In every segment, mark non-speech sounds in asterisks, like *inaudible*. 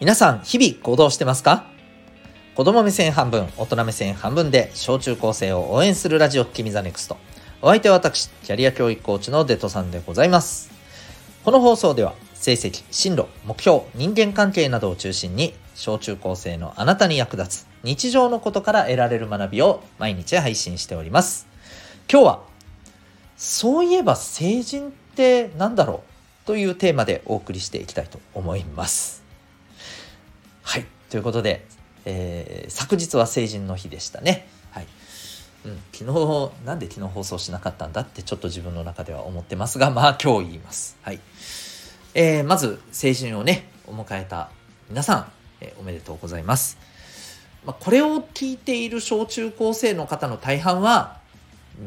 皆さん、日々行動してますか？子供目線半分、大人目線半分で、小中高生を応援するラジオ、君 the NEXT。お相手は私、キャリア教育コーチのデトさんでございます。この放送では、成績、進路、目標、人間関係などを中心に、小中高生のあなたに役立つ日常のことから得られる学びを毎日配信しております。今日は、そういえば成人って何だろう？というテーマでお送りしていきたいと思います。はい。ということで、えー、昨日は成人の日でしたね。はい。うん、昨日、なんで昨日放送しなかったんだってちょっと自分の中では思ってますが、まあ今日言います。はい。えー、まず成人をね、お迎えた皆さん、えー、おめでとうございます。まあ、これを聞いている小中高生の方の大半は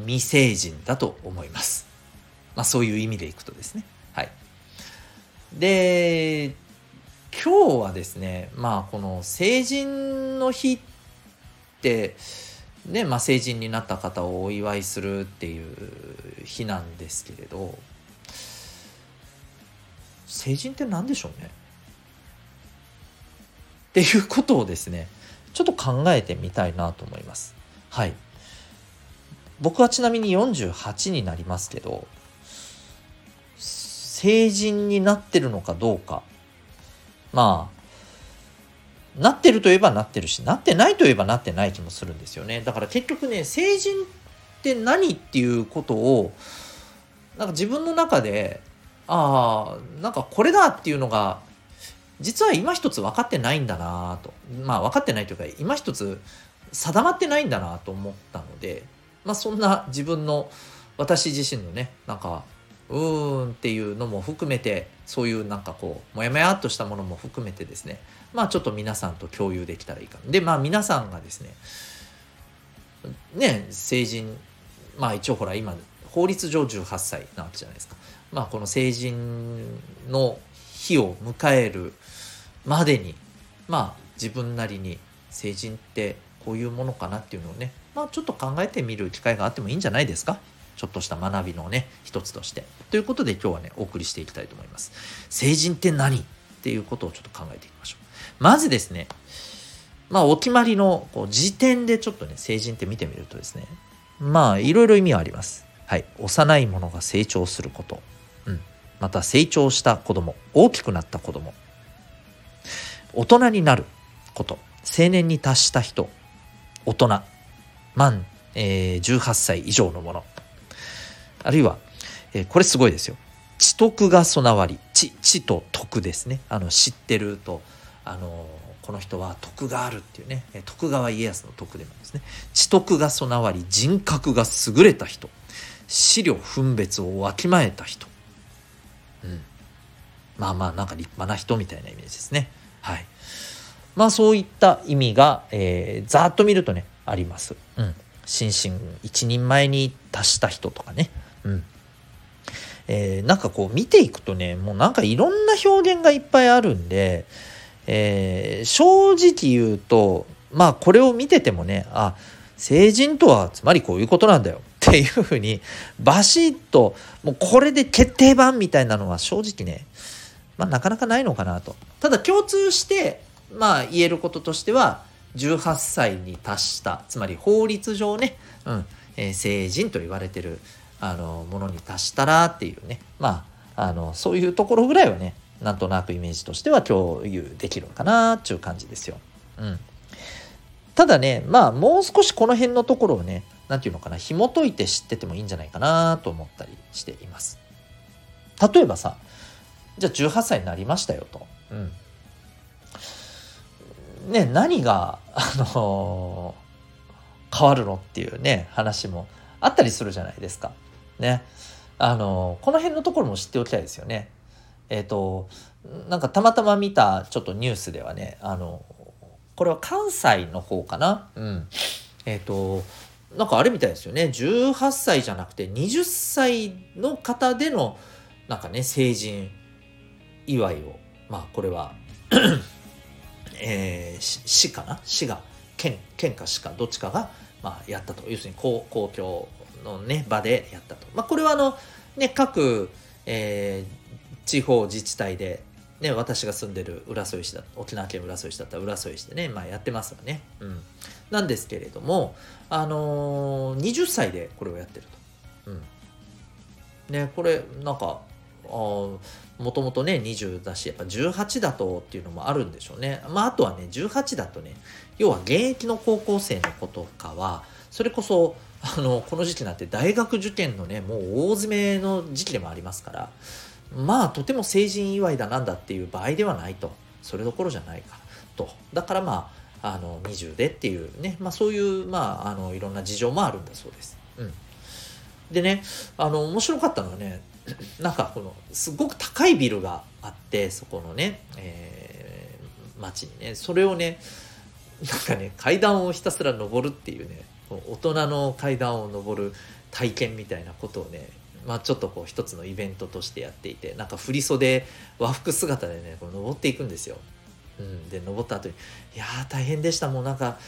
未成人だと思います。まあそういう意味でいくとですね。はい。で、今日はですね、まあこの成人の日って、ね、まあ成人になった方をお祝いするっていう日なんですけれど、成人って何でしょうね？っていうことをですね、ちょっと考えてみたいなと思います。はい。僕はちなみに48になりますけど、成人になってるのかどうか。まあ、なってるといえばなってるし、なってないといえばなってない気もするんですよね。だから結局ね、成人って何っていうことを、なんか自分の中で、ああ、なんかこれだっていうのが実は今一つ分かってないんだなとまあ分かってないというか今一つ定まってないんだなと思ったのでまあそんな自分の私自身のねなんかうーんっていうのも含めてそういうなんかこうモヤモヤっとしたものも含めてですね。まあちょっと皆さんと共有できたらいいかでまあ皆さんがですねね成人まあ一応ほら今法律上18歳なわけじゃないですか。まあこの成人の日を迎えるまでにまあ自分なりに成人ってこういうものかなっていうのをねまあちょっと考えてみる機会があってもいいんじゃないですか。ちょっとした学びのね一つとして。ということで今日はねお送りしていきたいと思います。成人って何っていうことをちょっと考えていきましょう。まずですねまあお決まりのこう時点でちょっとね成人って見てみるとですねまあいろいろ意味はあります。はい。幼い者が成長すること。うん。また成長した子供。大きくなった子供。大人になること。青年に達した人。大人。満、えー、18歳以上のもの。あるいは、えー、これすごいですよ知徳が備わり知知と徳ですねあの知ってるとあのこの人は徳があるっていうね徳川家康の徳でもですね知徳が備わり人格が優れた人資料分別をわきまえた人、うん、まあまあなんか立派な人みたいなイメージですねはい。まあそういった意味が、えー、ざっと見るとね、あります。うん。心身一人前に達した人とかね。うん。えー、なんかこう見ていくとね、もうなんかいろんな表現がいっぱいあるんで、えー、正直言うと、まあこれを見ててもね、あ、成人とはつまりこういうことなんだよっていうふうにバシッともうこれで決定版みたいなのは正直ねまあ、なかなかないのかなと。ただ共通して、まあ、言えることとしては、18歳に達した、つまり法律上ね、うん、えー、成人と言われてる、あの、ものに達したらっていうね、まあ、あの、そういうところぐらいはね、なんとなくイメージとしては共有できるかなっていう感じですよ。うん。ただね、まあ、もう少しこの辺のところをね、なんていうのかな、紐解いて知っててもいいんじゃないかなと思ったりしています。例えばさ、じゃあ18歳になりましたよと。うん。ね、何が、あのー、変わるのっていうね、話もあったりするじゃないですか。ね。あの、この辺のところも知っておきたいですよね。えっ、ー、と、なんかたまたま見たちょっとニュースではね、あの、これは関西の方かな？うん。えっ、と、なんかあれみたいですよね。18歳じゃなくて20歳の方での、なんかね、成人祝いをまあこれはえー、市かな？市が県県か市かどっちかが、まあ、やったと要するに公公共の、ね、場でやったと、まあ、これはあの、ね、各、えー、地方自治体でね、私が住んでる浦添市だ沖縄県浦添市だったら浦添市でね、まあ、やってますわね、うん、なんですけれども、あのー、20歳でこれをやってると、うん。ね、これなんかもともとね20だしやっぱ18だとっていうのもあるんでしょうね。まああとはね18だとね要は現役の高校生の子とかはそれこそあのこの時期なって大学受験のねもう大詰めの時期でもありますからまあとても成人祝いだなんだっていう場合ではないと。それどころじゃないかと。だからまああの20でっていうね、まあ、そういうまああのいろんな事情もあるんだそうです。うん、でねあの面白かったのはね *clears throat* なんかこのすごく高いビルがあってそこのね、えー、街にね。それをねなんかね階段をひたすら登るっていうね大人の階段を登る体験みたいなことをねまあ、ちょっとこう一つのイベントとしてやっていてなんか振袖和服姿でねこう登っていくんですよ。うん、で登った後に「いやー大変でした。もうなんか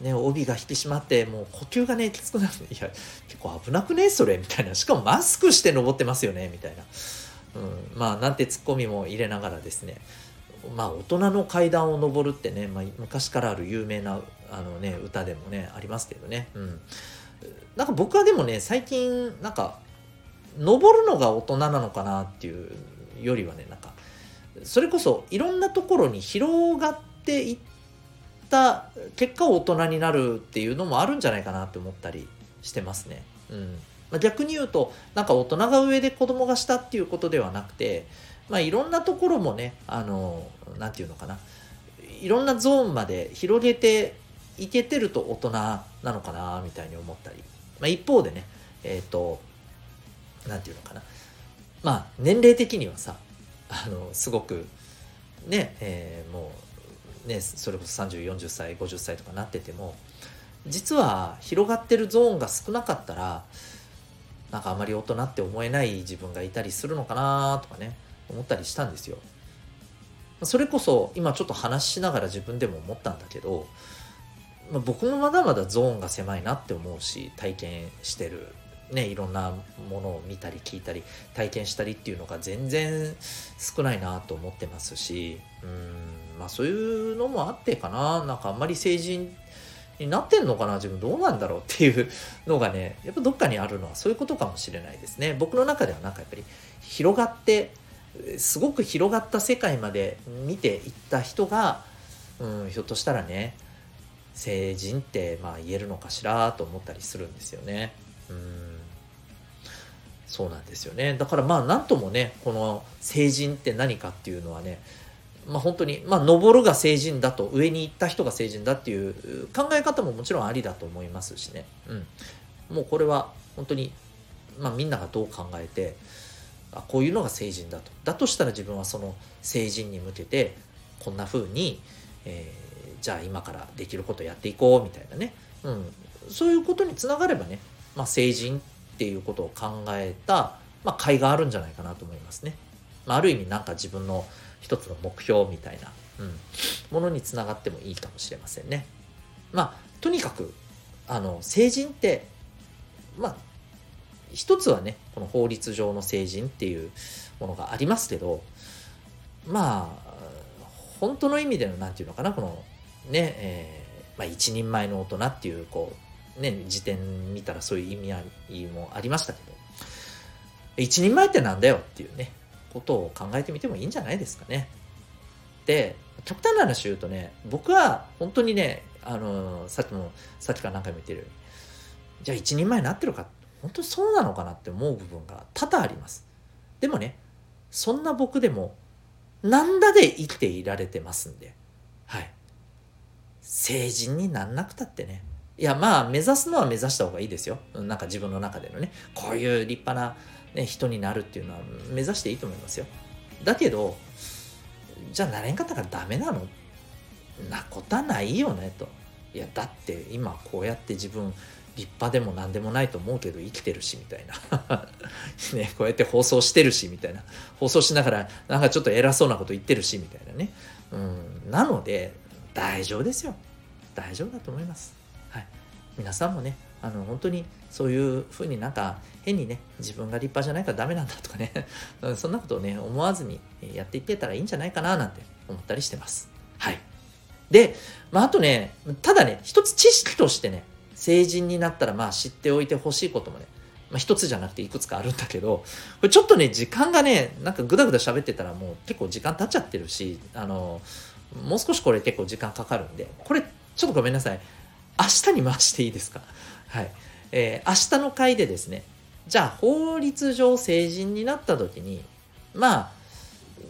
ね帯が引き締まってもう呼吸がねきつくなる。いや結構危なくねそれ」みたいな。しかもマスクして登ってますよね。みたいな、うん、まあなんてツッコミも入れながらですね。まあ大人の階段を登るってね、まあ、昔からある有名なあの、ね、歌でもねありますけどね、うん、なんか僕はでもね最近なんか登るのが大人なのかなっていうよりはねなんかそれこそいろんなところに広がっていった結果大人になるっていうのもあるんじゃないかなって思ったりしてますね。うん。まあ、逆に言うとなんか大人が上で子供が下っていうことではなくて、まあ、いろんなところもねあの何て言うのかな。いろんなゾーンまで広げていけてると大人なのかなみたいに思ったり、まあ、一方でねえっ、ー、と何て言うのかなまあ年齢的にはさあのすごくね、えー、もうねそれこそ3040歳50歳とかなってても実は広がってるゾーンが少なかったらなんかあまり大人って思えない自分がいたりするのかなとかね思ったりしたんですよ。それこそ今ちょっと話しながら自分でも思ったんだけど、まあ、僕もまだまだゾーンが狭いなって思うし体験してる。ね、いろんなものを見たり聞いたり体験したりっていうのが全然少ないなと思ってますしうんまあそういうのもあってかな。なんかあんまり成人になってんのかな？自分どうなんだろうっていうのがねやっぱどっかにあるのはそういうことかもしれないですね。僕の中ではなんかやっぱり広がってすごく広がった世界まで見ていった人が、うん、ひょっとしたらね成人ってまあ言えるのかしらと思ったりするんですよね。うん。そうなんですよね。だからまあなんともねこの成人って何かっていうのはねまあ本当にまあ登るが成人だと上に行った人が成人だっていう考え方ももちろんありだと思いますしね、うん、もうこれは本当にまあみんながどう考えてあこういうのが成人だと。だとしたら自分はその成人に向けてこんな風に、えー、じゃあ今からできることやっていこうみたいなね、うん、そういうことにつながればね、まあ、成人っていうことを考えた、まあ、甲斐があるんじゃないかなと思いますね。まあ、ある意味なんか自分の一つの目標みたいな、うん、ものにつながってもいいかもしれませんね。まあとにかくあの成人ってまあ一つはねこの法律上の成人っていうものがありますけどまあ本当の意味での何て言うのかなこのね、えーまあ、一人前の大人っていうこうね、辞典見たらそういう意味合いもありましたけど、一人前ってなんだよっていうね、ことを考えてみてもいいんじゃないですかね。で、極端な話言うとね、僕は本当にね、あの、さっきも、さっきから何回も言ってるように、じゃあ一人前になってるか、本当にそうなのかなって思う部分が多々あります。でもね、そんな僕でも、なんだで生きていられてますんで、はい。成人になんなくたってね、いやまあ目指すのは目指した方がいいですよ。なんか自分の中でのね。こういう立派な、ね、人になるっていうのは目指していいと思いますよ。だけどじゃあなれんかったからダメなの？なことはないよねと。いやだって今こうやって自分立派でも何でもないと思うけど生きてるしみたいな。*laughs* ね、こうやって放送してるしみたいな。放送しながらなんかちょっと偉そうなこと言ってるしみたいなね。うんなので大丈夫ですよ。大丈夫だと思います。はい。皆さんもねあの本当にそういうふうになんか変にね自分が立派じゃないからダメなんだとかね。*laughs* そんなことをね思わずにやっていってたらいいんじゃないかななんて思ったりしてます。はい。で、まあ、あとねただね一つ知識としてね成人になったらまあ知っておいてほしいこともねまあ、一つじゃなくていくつかあるんだけど、これちょっとね、時間がね、なんかぐだぐだ喋ってたらもう結構時間経っちゃってるし、あの、もう少しこれ結構時間かかるんで、これちょっとごめんなさい。明日に回していいですか？はい。えー、明日の回でですね、じゃあ法律上成人になった時に、まあ、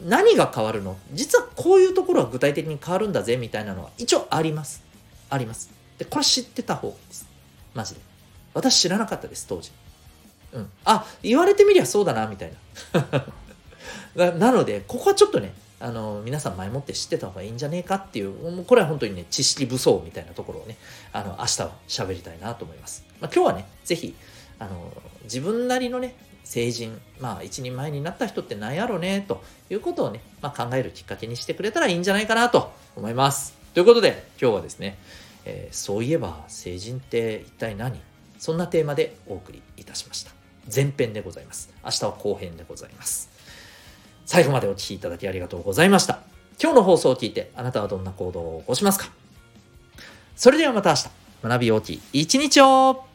何が変わるの？実はこういうところは具体的に変わるんだぜみたいなのは一応あります。あります。で、これ知ってた方がいいです。マジで。私知らなかったです、当時。うん。あ、言われてみりゃそうだな、みたいな。*laughs* なので、ここはちょっとね、あの、皆さん前もって知ってた方がいいんじゃねえかっていう、もうこれは本当にね、知識武装みたいなところをね、あの、明日は喋りたいなと思います。まあ、今日はね、ぜひ、あの、自分なりのね、成人、まあ、一人前になった人って何やろね、ということをね、まあ、考えるきっかけにしてくれたらいいんじゃないかなと思います。ということで、今日はですね、えー、そういえば成人って一体何？そんなテーマでお送りいたしました。前編でございます。明日は後編でございます。最後までお聴きいただきありがとうございました。今日の放送を聞いてあなたはどんな行動を起こしますか？それではまた明日、学び大きい一日を。